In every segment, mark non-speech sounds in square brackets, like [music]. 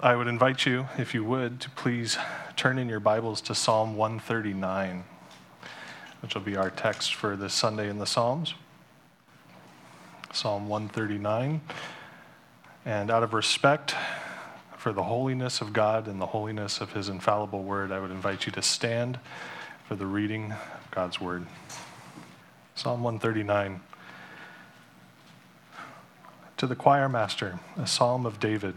I would invite you, if you would, to please turn in your Bibles to Psalm 139, which will be our text for this Sunday in the Psalms. Psalm 139. And out of respect for the holiness of God and the holiness of His infallible word, I would invite you to stand for the reading of God's word. Psalm 139. To the choir master, a psalm of David.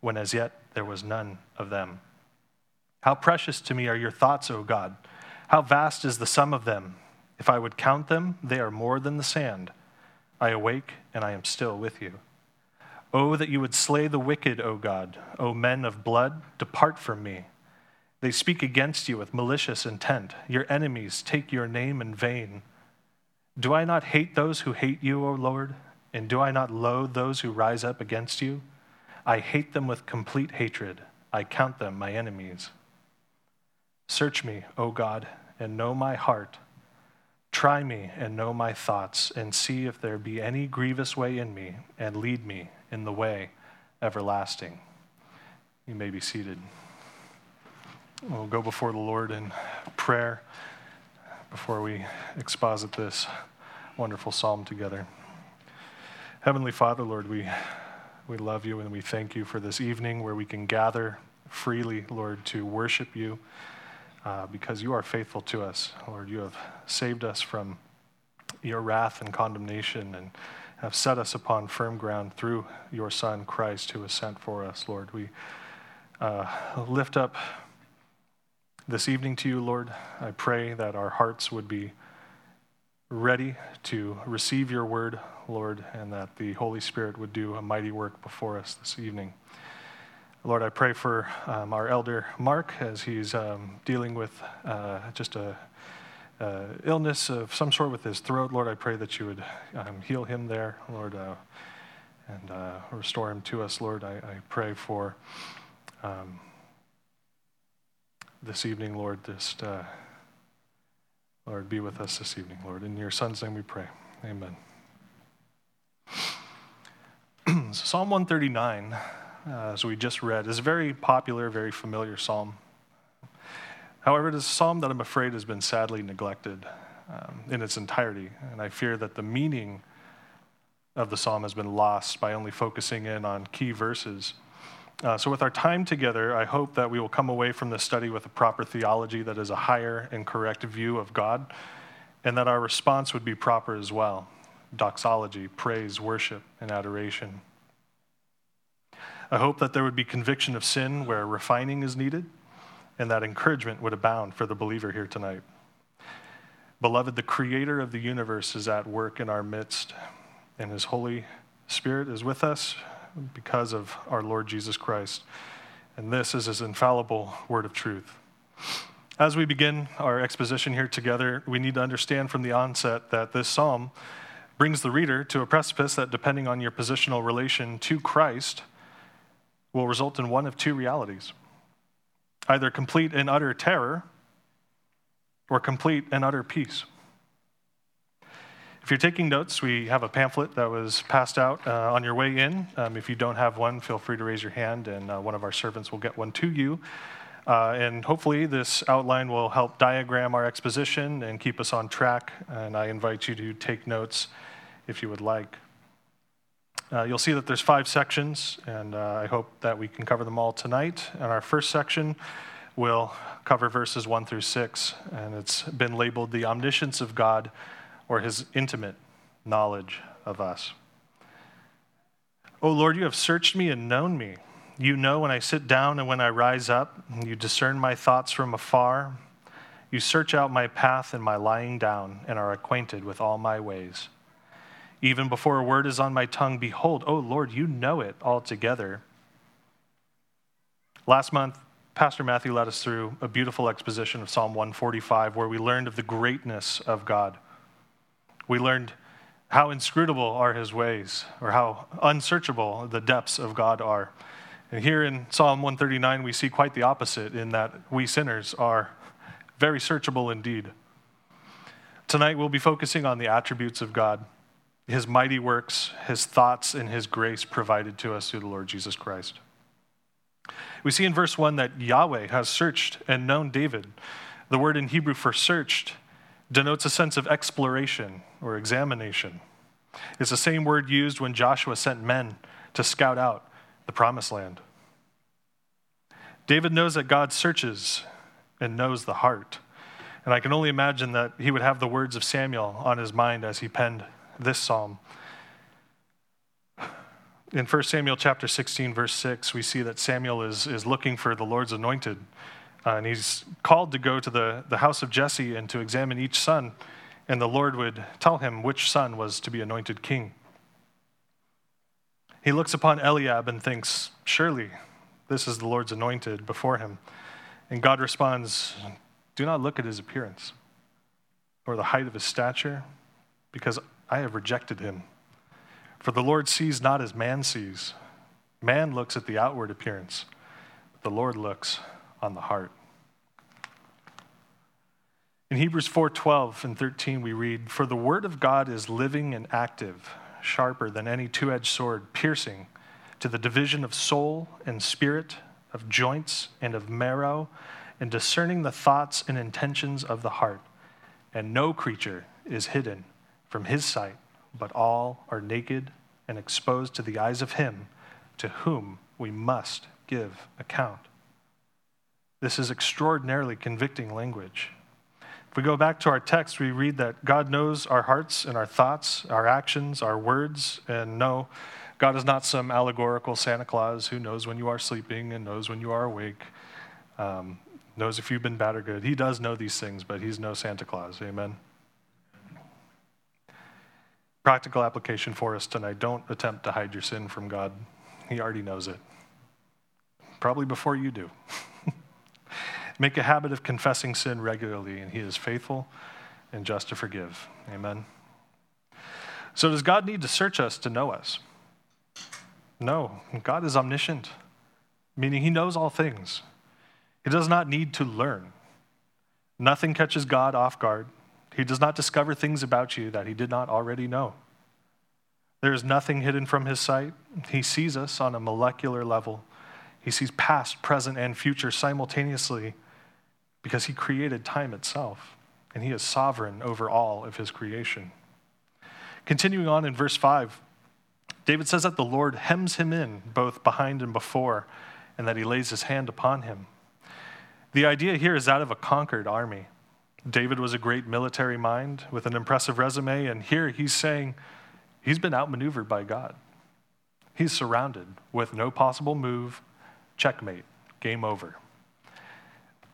when as yet there was none of them. How precious to me are your thoughts, O God! How vast is the sum of them! If I would count them, they are more than the sand. I awake, and I am still with you. Oh, that you would slay the wicked, O God! O men of blood, depart from me. They speak against you with malicious intent. Your enemies take your name in vain. Do I not hate those who hate you, O Lord? And do I not loathe those who rise up against you? I hate them with complete hatred. I count them my enemies. Search me, O God, and know my heart. Try me and know my thoughts, and see if there be any grievous way in me, and lead me in the way everlasting. You may be seated. We'll go before the Lord in prayer before we exposit this wonderful psalm together. Heavenly Father, Lord, we, we love you and we thank you for this evening where we can gather freely, Lord, to worship you uh, because you are faithful to us. Lord, you have saved us from your wrath and condemnation and have set us upon firm ground through your Son, Christ, who was sent for us, Lord. We uh, lift up this evening to you, Lord. I pray that our hearts would be ready to receive your word, Lord, and that the Holy Spirit would do a mighty work before us this evening. Lord, I pray for um, our elder Mark as he's um, dealing with uh, just a uh, illness of some sort with his throat. Lord, I pray that you would um, heal him there, Lord, uh, and uh, restore him to us, Lord. I, I pray for um, this evening, Lord, just, uh, Lord, be with us this evening, Lord. In your Son's name we pray. Amen. [clears throat] so psalm 139, uh, as we just read, is a very popular, very familiar psalm. However, it is a psalm that I'm afraid has been sadly neglected um, in its entirety, and I fear that the meaning of the psalm has been lost by only focusing in on key verses. Uh, so, with our time together, I hope that we will come away from this study with a proper theology that is a higher and correct view of God, and that our response would be proper as well doxology, praise, worship, and adoration. I hope that there would be conviction of sin where refining is needed, and that encouragement would abound for the believer here tonight. Beloved, the creator of the universe is at work in our midst, and his Holy Spirit is with us because of our Lord Jesus Christ. And this is his infallible word of truth. As we begin our exposition here together, we need to understand from the onset that this psalm brings the reader to a precipice that, depending on your positional relation to Christ, will result in one of two realities either complete and utter terror or complete and utter peace. If you're taking notes, we have a pamphlet that was passed out uh, on your way in. Um, if you don't have one, feel free to raise your hand, and uh, one of our servants will get one to you. Uh, and hopefully, this outline will help diagram our exposition and keep us on track. And I invite you to take notes if you would like. Uh, you'll see that there's five sections, and uh, I hope that we can cover them all tonight. And our first section will cover verses 1 through 6, and it's been labeled The Omniscience of God or His Intimate Knowledge of Us. O Lord, you have searched me and known me. You know when I sit down and when I rise up. You discern my thoughts from afar. You search out my path and my lying down and are acquainted with all my ways. Even before a word is on my tongue, behold, oh Lord, you know it altogether. Last month, Pastor Matthew led us through a beautiful exposition of Psalm 145 where we learned of the greatness of God. We learned how inscrutable are his ways, or how unsearchable the depths of God are. And here in Psalm 139, we see quite the opposite in that we sinners are very searchable indeed. Tonight, we'll be focusing on the attributes of God his mighty works, his thoughts, and his grace provided to us through the Lord Jesus Christ. We see in verse 1 that Yahweh has searched and known David. The word in Hebrew for searched denotes a sense of exploration or examination. It's the same word used when Joshua sent men to scout out the promised land. David knows that God searches and knows the heart. And I can only imagine that he would have the words of Samuel on his mind as he penned this psalm. In 1 Samuel chapter 16, verse 6, we see that Samuel is, is looking for the Lord's anointed. Uh, and he's called to go to the, the house of Jesse and to examine each son. And the Lord would tell him which son was to be anointed king. He looks upon Eliab and thinks, Surely this is the Lord's anointed before him. And God responds, Do not look at his appearance or the height of his stature, because I have rejected him. For the Lord sees not as man sees. Man looks at the outward appearance, but the Lord looks on the heart. In Hebrews 4:12 and 13 we read, "For the word of God is living and active, sharper than any two-edged sword, piercing to the division of soul and spirit, of joints and of marrow, and discerning the thoughts and intentions of the heart. And no creature is hidden from his sight, but all are naked and exposed to the eyes of him to whom we must give account. This is extraordinarily convicting language. If we go back to our text, we read that God knows our hearts and our thoughts, our actions, our words, and no, God is not some allegorical Santa Claus who knows when you are sleeping and knows when you are awake, um, knows if you've been bad or good. He does know these things, but he's no Santa Claus. Amen practical application for us tonight don't attempt to hide your sin from God. He already knows it, probably before you do. [laughs] Make a habit of confessing sin regularly, and He is faithful and just to forgive. Amen. So, does God need to search us to know us? No. God is omniscient, meaning He knows all things. He does not need to learn. Nothing catches God off guard. He does not discover things about you that he did not already know. There is nothing hidden from his sight. He sees us on a molecular level. He sees past, present, and future simultaneously because he created time itself, and he is sovereign over all of his creation. Continuing on in verse 5, David says that the Lord hems him in both behind and before, and that he lays his hand upon him. The idea here is that of a conquered army. David was a great military mind with an impressive resume, and here he's saying he's been outmaneuvered by God. He's surrounded with no possible move, checkmate, game over.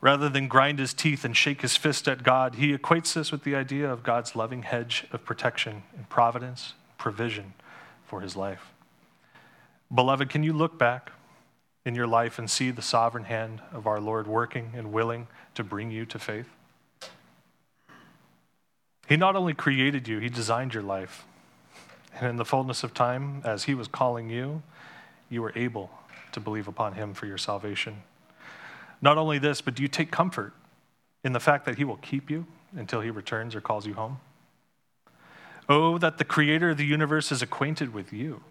Rather than grind his teeth and shake his fist at God, he equates this with the idea of God's loving hedge of protection and providence, provision for his life. Beloved, can you look back in your life and see the sovereign hand of our Lord working and willing to bring you to faith? He not only created you, He designed your life. And in the fullness of time, as He was calling you, you were able to believe upon him for your salvation. Not only this, but do you take comfort in the fact that he will keep you until he returns or calls you home? Oh, that the creator of the universe is acquainted with you.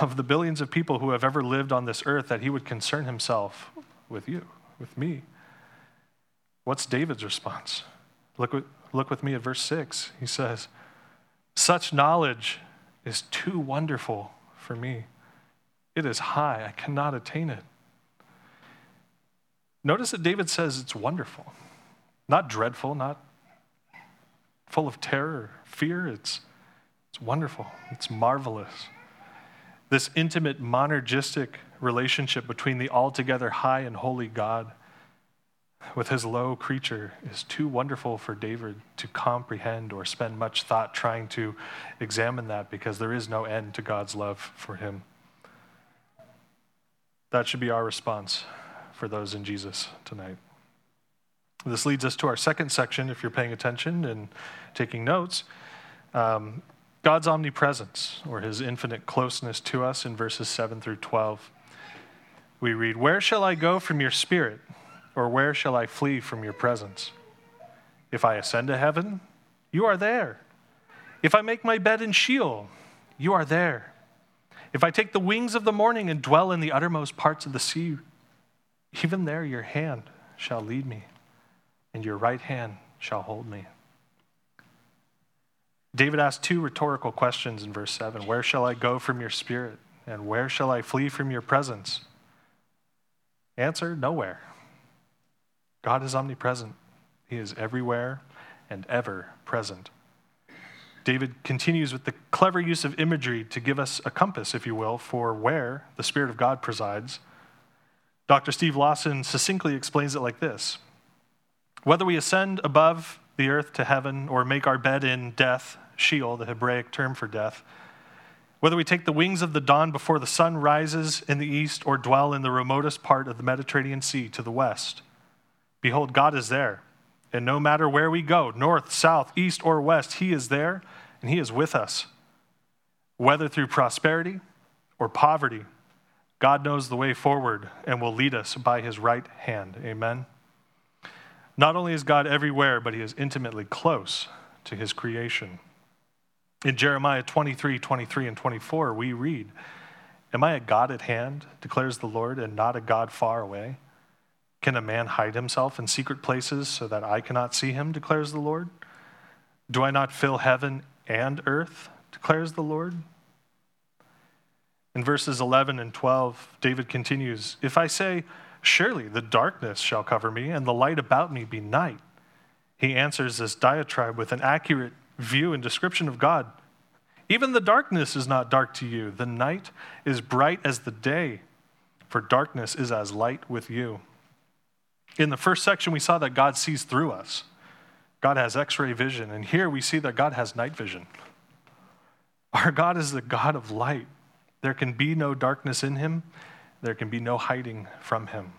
Of the billions of people who have ever lived on this earth, that he would concern himself with you, with me. What's David's response? Look, look with me at verse 6. He says, Such knowledge is too wonderful for me. It is high, I cannot attain it. Notice that David says it's wonderful, not dreadful, not full of terror, fear. It's, it's wonderful, it's marvelous. This intimate, monergistic relationship between the altogether high and holy God with his low creature is too wonderful for David to comprehend or spend much thought trying to examine that because there is no end to God's love for him. That should be our response for those in Jesus tonight. This leads us to our second section, if you're paying attention and taking notes. Um, God's omnipresence, or his infinite closeness to us, in verses 7 through 12. We read, Where shall I go from your spirit, or where shall I flee from your presence? If I ascend to heaven, you are there. If I make my bed in Sheol, you are there. If I take the wings of the morning and dwell in the uttermost parts of the sea, even there your hand shall lead me, and your right hand shall hold me. David asked two rhetorical questions in verse 7 Where shall I go from your spirit? And where shall I flee from your presence? Answer Nowhere. God is omnipresent, He is everywhere and ever present. David continues with the clever use of imagery to give us a compass, if you will, for where the Spirit of God presides. Dr. Steve Lawson succinctly explains it like this Whether we ascend above the earth to heaven or make our bed in death, Sheol, the Hebraic term for death, whether we take the wings of the dawn before the sun rises in the east or dwell in the remotest part of the Mediterranean Sea to the west, behold, God is there. And no matter where we go, north, south, east, or west, He is there and He is with us. Whether through prosperity or poverty, God knows the way forward and will lead us by His right hand. Amen. Not only is God everywhere, but He is intimately close to His creation. In Jeremiah 23, 23, and 24, we read, Am I a God at hand, declares the Lord, and not a God far away? Can a man hide himself in secret places so that I cannot see him, declares the Lord? Do I not fill heaven and earth, declares the Lord? In verses 11 and 12, David continues If I say, Surely the darkness shall cover me, and the light about me be night, he answers this diatribe with an accurate view and description of God. Even the darkness is not dark to you, the night is bright as the day, for darkness is as light with you. In the first section, we saw that God sees through us. God has x ray vision. And here we see that God has night vision. Our God is the God of light. There can be no darkness in him, there can be no hiding from him.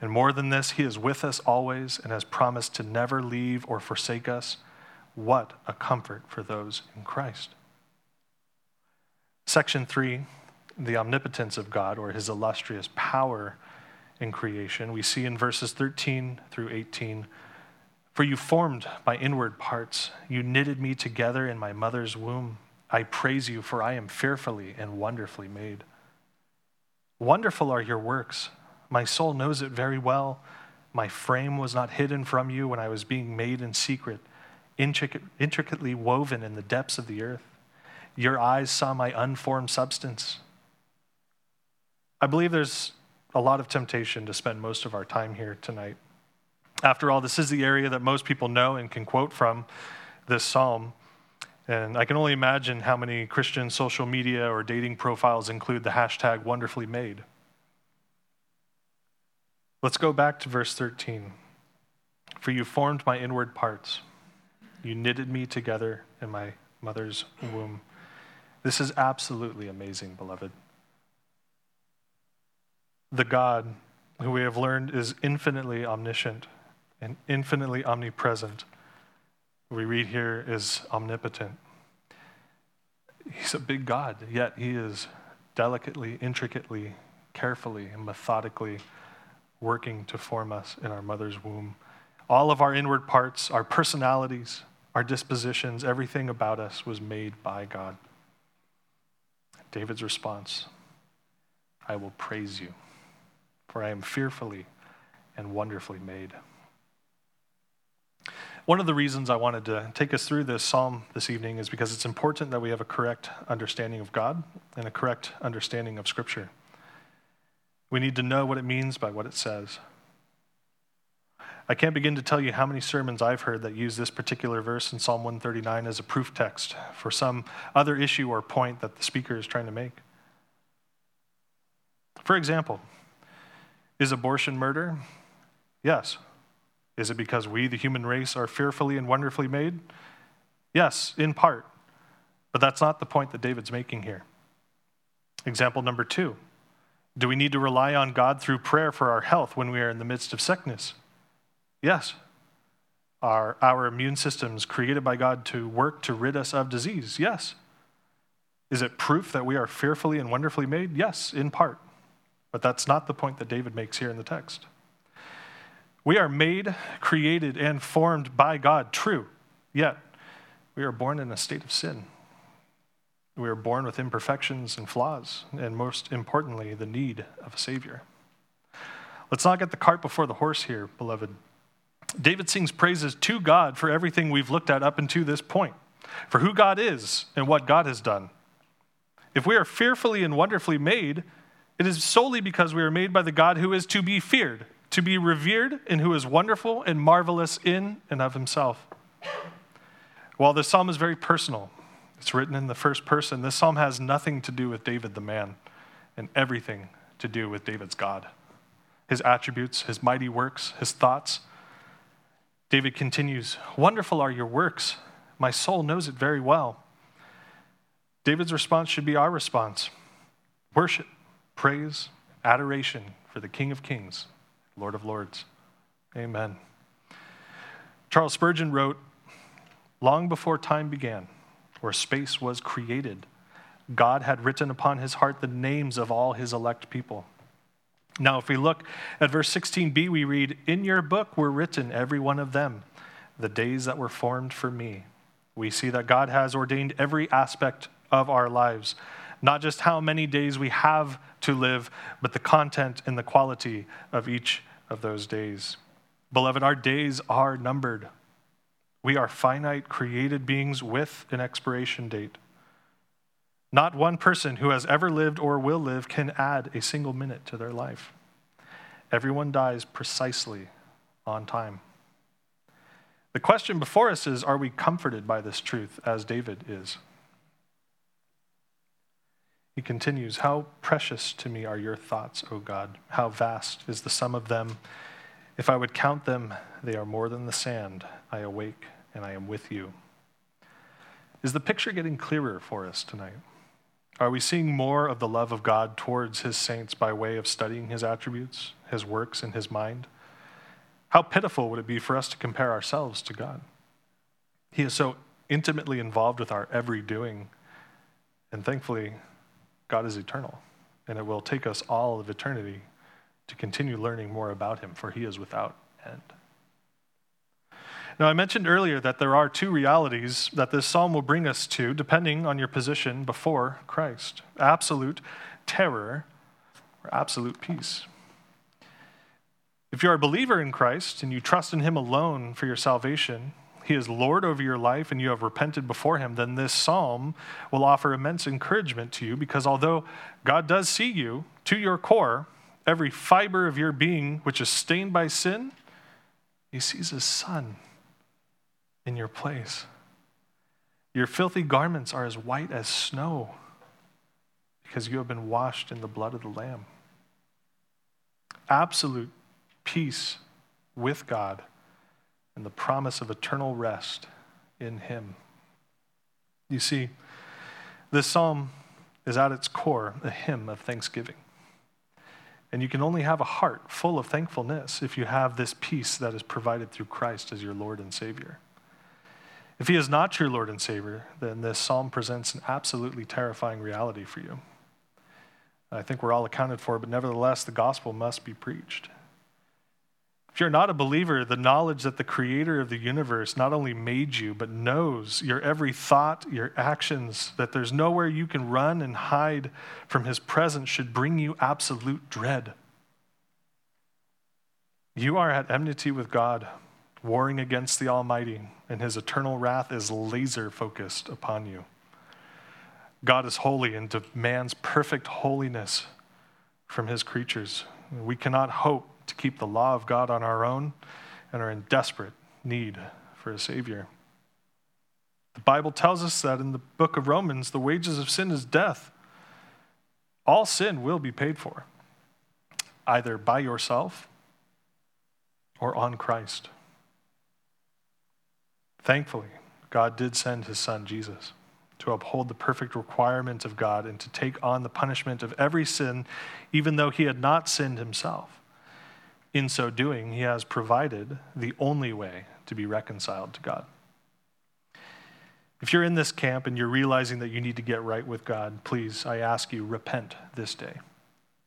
And more than this, he is with us always and has promised to never leave or forsake us. What a comfort for those in Christ. Section three, the omnipotence of God or his illustrious power in creation. We see in verses 13 through 18 For you formed my inward parts, you knitted me together in my mother's womb. I praise you, for I am fearfully and wonderfully made. Wonderful are your works. My soul knows it very well. My frame was not hidden from you when I was being made in secret, intricately woven in the depths of the earth. Your eyes saw my unformed substance. I believe there's a lot of temptation to spend most of our time here tonight. After all, this is the area that most people know and can quote from this psalm. And I can only imagine how many Christian social media or dating profiles include the hashtag wonderfully made. Let's go back to verse 13. For you formed my inward parts, you knitted me together in my mother's womb. This is absolutely amazing, beloved. The God who we have learned is infinitely omniscient and infinitely omnipresent we read here is omnipotent. He's a big God, yet he is delicately, intricately, carefully, and methodically working to form us in our mother's womb. All of our inward parts, our personalities, our dispositions, everything about us was made by God. David's response I will praise you, for I am fearfully and wonderfully made. One of the reasons I wanted to take us through this psalm this evening is because it's important that we have a correct understanding of God and a correct understanding of Scripture. We need to know what it means by what it says. I can't begin to tell you how many sermons I've heard that use this particular verse in Psalm 139 as a proof text for some other issue or point that the speaker is trying to make. For example, is abortion murder? Yes. Is it because we, the human race, are fearfully and wonderfully made? Yes, in part. But that's not the point that David's making here. Example number two Do we need to rely on God through prayer for our health when we are in the midst of sickness? Yes. Are our immune systems created by God to work to rid us of disease? Yes. Is it proof that we are fearfully and wonderfully made? Yes, in part. But that's not the point that David makes here in the text. We are made, created, and formed by God, true. Yet, we are born in a state of sin. We are born with imperfections and flaws, and most importantly, the need of a Savior. Let's not get the cart before the horse here, beloved. David sings praises to God for everything we've looked at up until this point, for who God is and what God has done. If we are fearfully and wonderfully made, it is solely because we are made by the God who is to be feared, to be revered and who is wonderful and marvelous in and of himself. While this psalm is very personal, it's written in the first person, this psalm has nothing to do with David the man and everything to do with David's God. His attributes, his mighty works, his thoughts. David continues, Wonderful are your works. My soul knows it very well. David's response should be our response worship, praise, adoration for the King of Kings Lord of Lords. Amen. Charles Spurgeon wrote Long before time began, or space was created, God had written upon his heart the names of all his elect people. Now, if we look at verse 16b, we read, In your book were written, every one of them, the days that were formed for me. We see that God has ordained every aspect of our lives, not just how many days we have to live, but the content and the quality of each of those days. Beloved, our days are numbered. We are finite, created beings with an expiration date. Not one person who has ever lived or will live can add a single minute to their life. Everyone dies precisely on time. The question before us is are we comforted by this truth as David is? He continues, How precious to me are your thoughts, O God. How vast is the sum of them. If I would count them, they are more than the sand. I awake and I am with you. Is the picture getting clearer for us tonight? Are we seeing more of the love of God towards his saints by way of studying his attributes, his works, and his mind? How pitiful would it be for us to compare ourselves to God? He is so intimately involved with our every doing, and thankfully, God is eternal, and it will take us all of eternity to continue learning more about him, for he is without end. Now, I mentioned earlier that there are two realities that this psalm will bring us to, depending on your position before Christ absolute terror or absolute peace. If you're a believer in Christ and you trust in him alone for your salvation, he is Lord over your life and you have repented before Him, then this psalm will offer immense encouragement to you because although God does see you to your core, every fiber of your being which is stained by sin, He sees His Son in your place. Your filthy garments are as white as snow because you have been washed in the blood of the Lamb. Absolute peace with God and the promise of eternal rest in Him. You see, this psalm is at its core a hymn of thanksgiving. And you can only have a heart full of thankfulness if you have this peace that is provided through Christ as your Lord and Savior. If He is not your Lord and Savior, then this psalm presents an absolutely terrifying reality for you. I think we're all accounted for, but nevertheless, the gospel must be preached. If you're not a believer, the knowledge that the creator of the universe not only made you, but knows your every thought, your actions, that there's nowhere you can run and hide from his presence should bring you absolute dread. You are at enmity with God, warring against the Almighty, and his eternal wrath is laser focused upon you. God is holy and demands perfect holiness from his creatures. We cannot hope to keep the law of God on our own and are in desperate need for a Savior. The Bible tells us that in the book of Romans, the wages of sin is death. All sin will be paid for, either by yourself or on Christ. Thankfully, God did send his son Jesus to uphold the perfect requirements of God and to take on the punishment of every sin, even though he had not sinned himself. In so doing, he has provided the only way to be reconciled to God. If you're in this camp and you're realizing that you need to get right with God, please, I ask you, repent this day.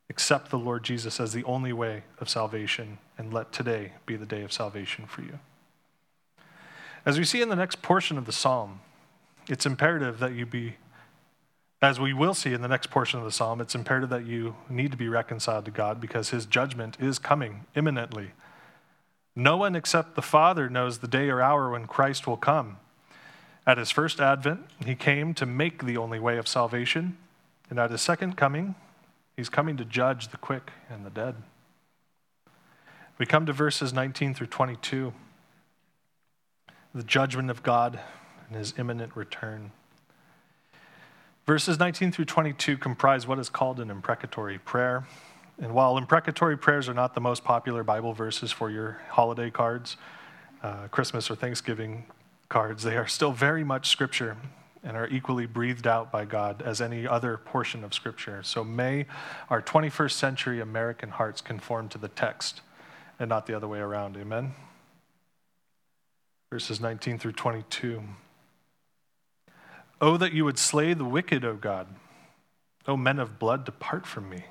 Accept the Lord Jesus as the only way of salvation, and let today be the day of salvation for you. As we see in the next portion of the psalm, it's imperative that you be, as we will see in the next portion of the psalm, it's imperative that you need to be reconciled to God because his judgment is coming imminently. No one except the Father knows the day or hour when Christ will come. At his first advent, he came to make the only way of salvation, and at his second coming, he's coming to judge the quick and the dead. We come to verses 19 through 22 the judgment of God and his imminent return. Verses 19 through 22 comprise what is called an imprecatory prayer. And while imprecatory prayers are not the most popular Bible verses for your holiday cards, uh, Christmas or Thanksgiving cards, they are still very much Scripture and are equally breathed out by God as any other portion of Scripture. So may our 21st century American hearts conform to the text and not the other way around. Amen? Verses 19 through 22. Oh, that you would slay the wicked, O God. O men of blood, depart from me.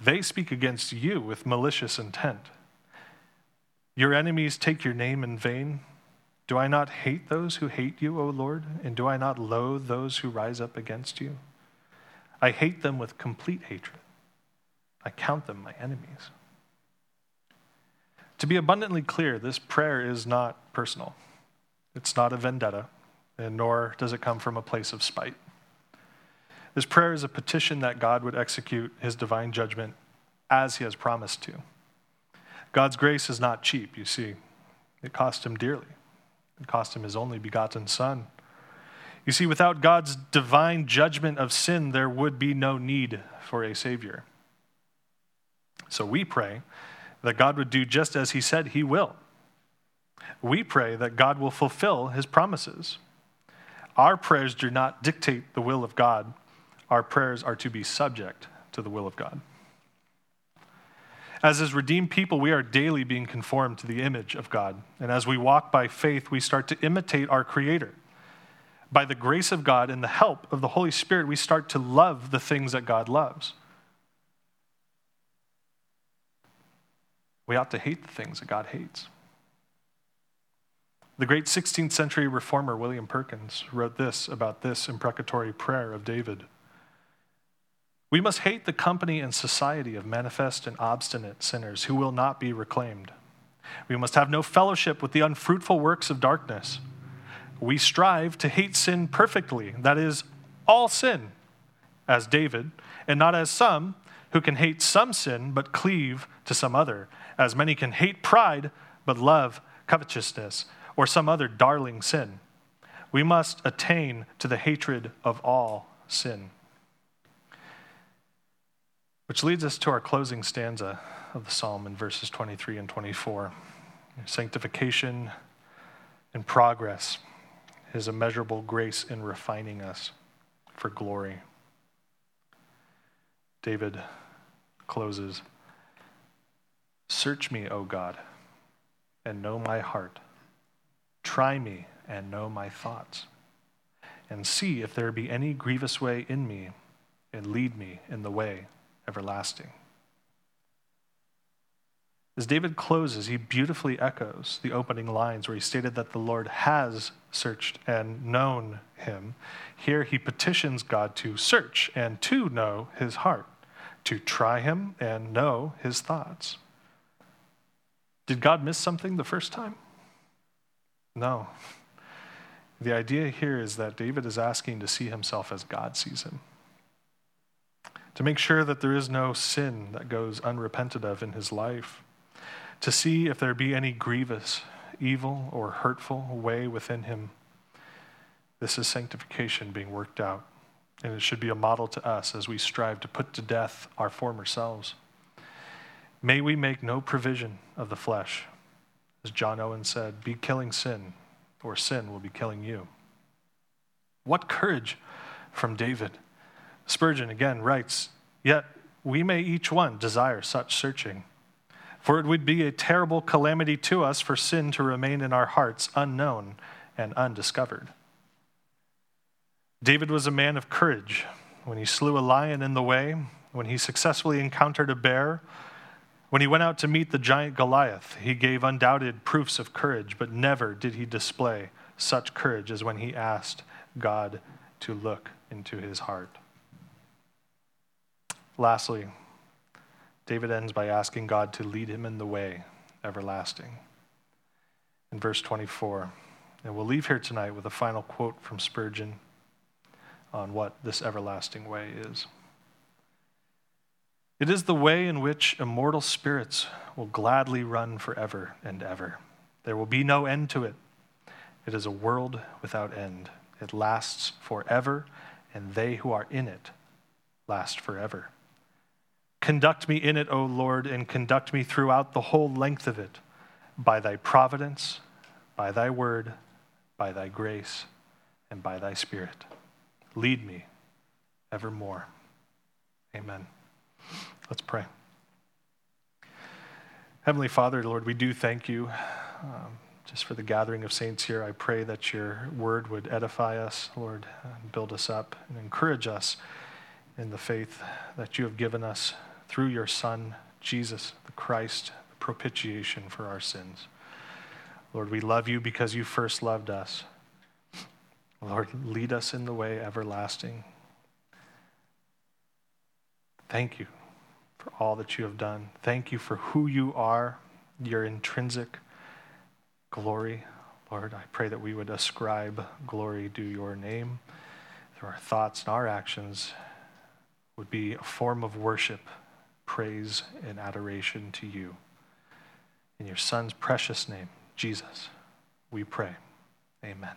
They speak against you with malicious intent. Your enemies take your name in vain. Do I not hate those who hate you, O Lord? And do I not loathe those who rise up against you? I hate them with complete hatred. I count them my enemies. To be abundantly clear, this prayer is not personal. It's not a vendetta and nor does it come from a place of spite. This prayer is a petition that God would execute his divine judgment as he has promised to. God's grace is not cheap, you see. It cost him dearly. It cost him his only begotten Son. You see, without God's divine judgment of sin, there would be no need for a Savior. So we pray that God would do just as he said he will. We pray that God will fulfill his promises. Our prayers do not dictate the will of God, our prayers are to be subject to the will of God. As his redeemed people, we are daily being conformed to the image of God. And as we walk by faith, we start to imitate our Creator. By the grace of God and the help of the Holy Spirit, we start to love the things that God loves. We ought to hate the things that God hates. The great 16th century reformer William Perkins wrote this about this imprecatory prayer of David. We must hate the company and society of manifest and obstinate sinners who will not be reclaimed. We must have no fellowship with the unfruitful works of darkness. We strive to hate sin perfectly, that is, all sin, as David, and not as some who can hate some sin but cleave to some other, as many can hate pride but love covetousness or some other darling sin. We must attain to the hatred of all sin. Which leads us to our closing stanza of the psalm in verses 23 and 24. Sanctification and progress, his immeasurable grace in refining us for glory. David closes Search me, O God, and know my heart. Try me and know my thoughts, and see if there be any grievous way in me, and lead me in the way everlasting. As David closes, he beautifully echoes the opening lines where he stated that the Lord has searched and known him. Here he petitions God to search and to know his heart, to try him and know his thoughts. Did God miss something the first time? No. The idea here is that David is asking to see himself as God sees him. To make sure that there is no sin that goes unrepented of in his life to see if there be any grievous, evil, or hurtful way within him. This is sanctification being worked out, and it should be a model to us as we strive to put to death our former selves. May we make no provision of the flesh. As John Owen said, be killing sin, or sin will be killing you. What courage from David. Spurgeon again writes, Yet we may each one desire such searching for it would be a terrible calamity to us for sin to remain in our hearts unknown and undiscovered. David was a man of courage. When he slew a lion in the way, when he successfully encountered a bear, when he went out to meet the giant Goliath, he gave undoubted proofs of courage, but never did he display such courage as when he asked God to look into his heart. Lastly, David ends by asking God to lead him in the way everlasting. In verse 24, and we'll leave here tonight with a final quote from Spurgeon on what this everlasting way is. It is the way in which immortal spirits will gladly run forever and ever. There will be no end to it. It is a world without end. It lasts forever, and they who are in it last forever. Conduct me in it, O Lord, and conduct me throughout the whole length of it, by thy providence, by thy word, by thy grace, and by thy spirit. Lead me evermore. Amen. Let's pray. Heavenly Father, Lord, we do thank you um, just for the gathering of saints here. I pray that your word would edify us, Lord, build us up and encourage us in the faith that you have given us through your Son, Jesus, the Christ, the propitiation for our sins. Lord, we love you because you first loved us. Lord, lead us in the way everlasting. Thank you for all that you have done. Thank you for who you are, your intrinsic glory. Lord, I pray that we would ascribe glory to your name through our thoughts and our actions would be a form of worship praise and adoration to you. In your Son's precious name, Jesus, we pray. Amen.